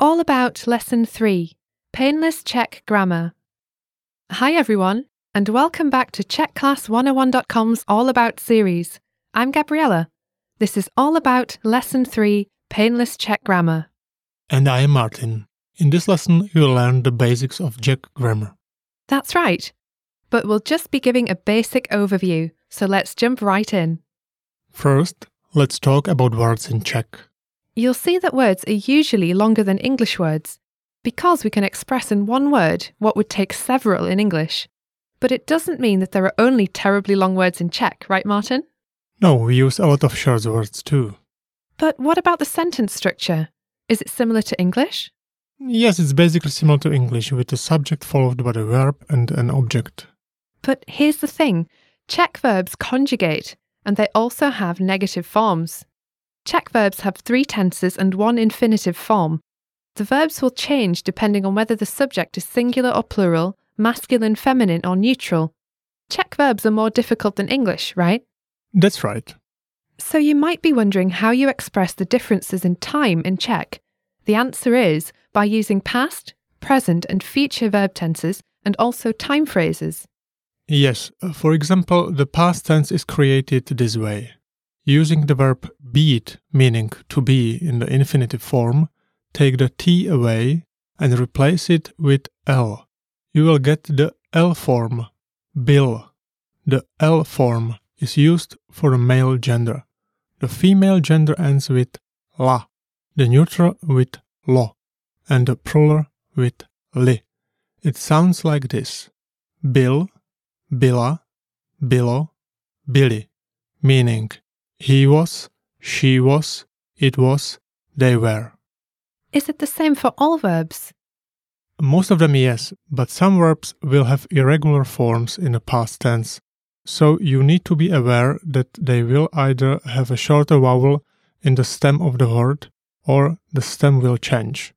all about Lesson 3 Painless Czech Grammar. Hi, everyone, and welcome back to CzechClass101.com's All About series. I'm Gabriella. This is all about Lesson 3 Painless Czech Grammar. And I am Martin. In this lesson, you'll learn the basics of Czech grammar. That's right. But we'll just be giving a basic overview, so let's jump right in. First, let's talk about words in Czech. You'll see that words are usually longer than English words because we can express in one word what would take several in English. But it doesn't mean that there are only terribly long words in Czech, right, Martin? No, we use a lot of short words too. But what about the sentence structure? Is it similar to English? Yes, it's basically similar to English with a subject followed by a verb and an object. But here's the thing Czech verbs conjugate, and they also have negative forms. Czech verbs have three tenses and one infinitive form. The verbs will change depending on whether the subject is singular or plural, masculine, feminine, or neutral. Czech verbs are more difficult than English, right? That's right. So you might be wondering how you express the differences in time in Czech. The answer is by using past, present, and future verb tenses and also time phrases. Yes, for example, the past tense is created this way. Using the verb být, meaning to be in the infinitive form, take the T away and replace it with L. You will get the L form, byl. The L form is used for the male gender. The female gender ends with la, the neutral with lo, and the plural with li. It sounds like this byl, byla, bylo, byli, meaning he was, she was, it was, they were. Is it the same for all verbs? Most of them, yes, but some verbs will have irregular forms in the past tense. So you need to be aware that they will either have a shorter vowel in the stem of the word or the stem will change.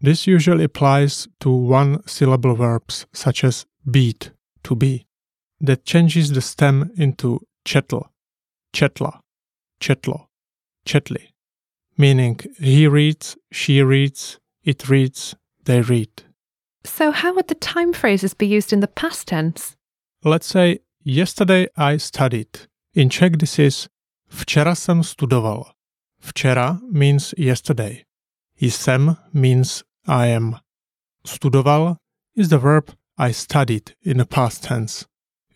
This usually applies to one syllable verbs such as beat, to be. That changes the stem into četl, četla, četlo, četli, meaning he reads, she reads, it reads, they read. So, how would the time phrases be used in the past tense? Let's say, yesterday I studied. In Czech, this is včera jsem studoval. Včera means yesterday. Jsem means I am. Studoval is the verb I studied in the past tense.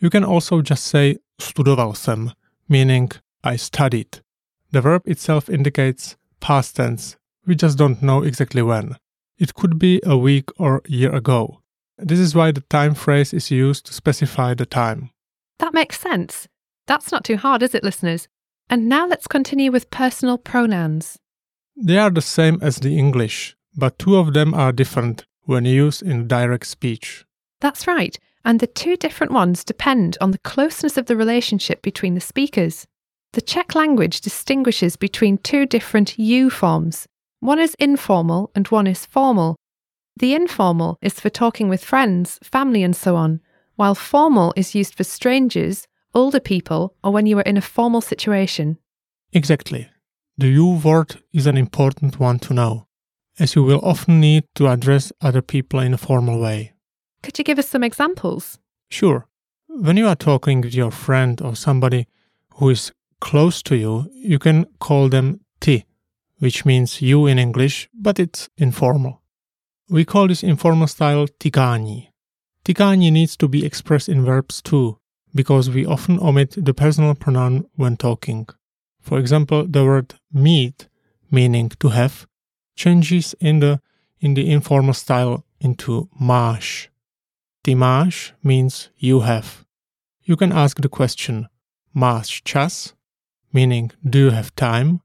You can also just say studoval jsem, meaning I studied. The verb itself indicates past tense. We just don't know exactly when. It could be a week or year ago. This is why the time phrase is used to specify the time. That makes sense. That's not too hard, is it, listeners? And now let's continue with personal pronouns. They are the same as the English, but two of them are different when used in direct speech. That's right, and the two different ones depend on the closeness of the relationship between the speakers. The Czech language distinguishes between two different you forms. One is informal and one is formal. The informal is for talking with friends, family, and so on, while formal is used for strangers, older people, or when you are in a formal situation. Exactly. The you word is an important one to know, as you will often need to address other people in a formal way. Could you give us some examples? Sure. When you are talking with your friend or somebody who is close to you, you can call them ty, which means you in English, but it's informal. We call this informal style tykání. Tykání needs to be expressed in verbs too, because we often omit the personal pronoun when talking. For example, the word mít, meaning to have, changes in the in the informal style into máš. Timáš means you have. You can ask the question máš čas, meaning do you have time?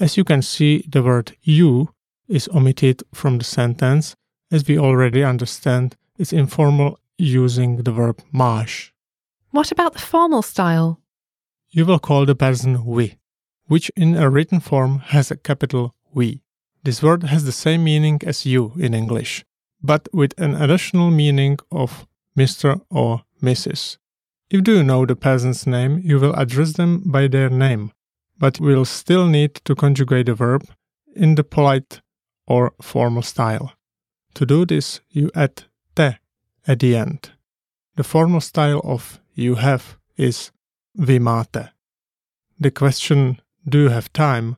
As you can see, the word you is omitted from the sentence as we already understand it's informal using the verb máš. What about the formal style? You will call the person vy, which in a written form has a capital we. This word has the same meaning as you in English, but with an additional meaning of Mr. or Mrs. If you know the peasant's name, you will address them by their name, but will still need to conjugate the verb in the polite or formal style. To do this, you add te at the end. The formal style of you have is vy máte. The question do you have time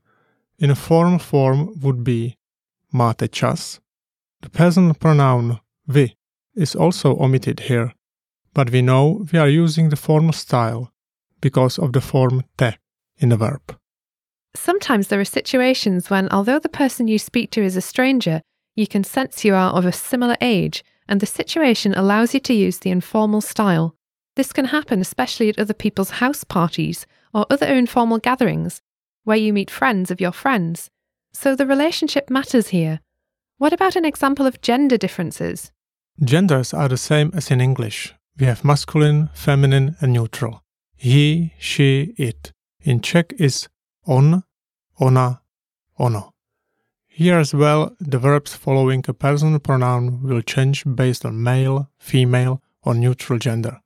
in a formal form would be máte čas. The personal pronoun vy is also omitted here, but we know we are using the formal style because of the form te in the verb. Sometimes there are situations when, although the person you speak to is a stranger, you can sense you are of a similar age, and the situation allows you to use the informal style. This can happen especially at other people's house parties or other informal gatherings, where you meet friends of your friends. So the relationship matters here. What about an example of gender differences? Genders are the same as in English. We have masculine, feminine, and neutral. He, she, it. In Czech is on, ona, ono. Here as well, the verbs following a personal pronoun will change based on male, female, or neutral gender.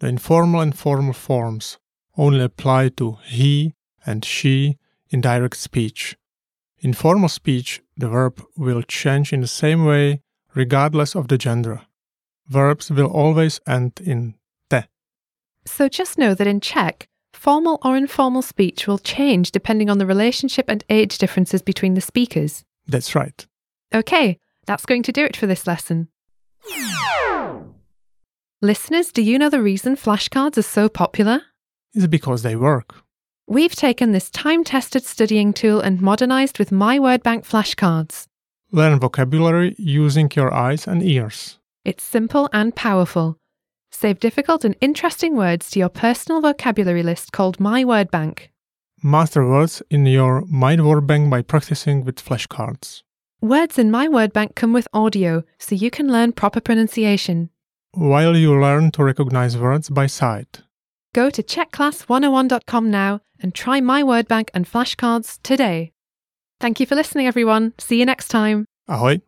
The informal and formal forms only apply to he and she in direct speech. In formal speech, the verb will change in the same way regardless of the gender. Verbs will always end in te. So just know that in Czech, formal or informal speech will change depending on the relationship and age differences between the speakers. That's right. Okay, that's going to do it for this lesson. Listeners, do you know the reason flashcards are so popular? It's because they work. We've taken this time tested studying tool and modernized with My Word Bank flashcards. Learn vocabulary using your eyes and ears. It's simple and powerful. Save difficult and interesting words to your personal vocabulary list called My Word Bank. Master words in your My Word Bank by practicing with flashcards. Words in My Word Bank come with audio, so you can learn proper pronunciation. While you learn to recognize words by sight. Go to CzechClass101.com now and try My Word Bank and flashcards today. Thank you for listening, everyone. See you next time. Ahoj!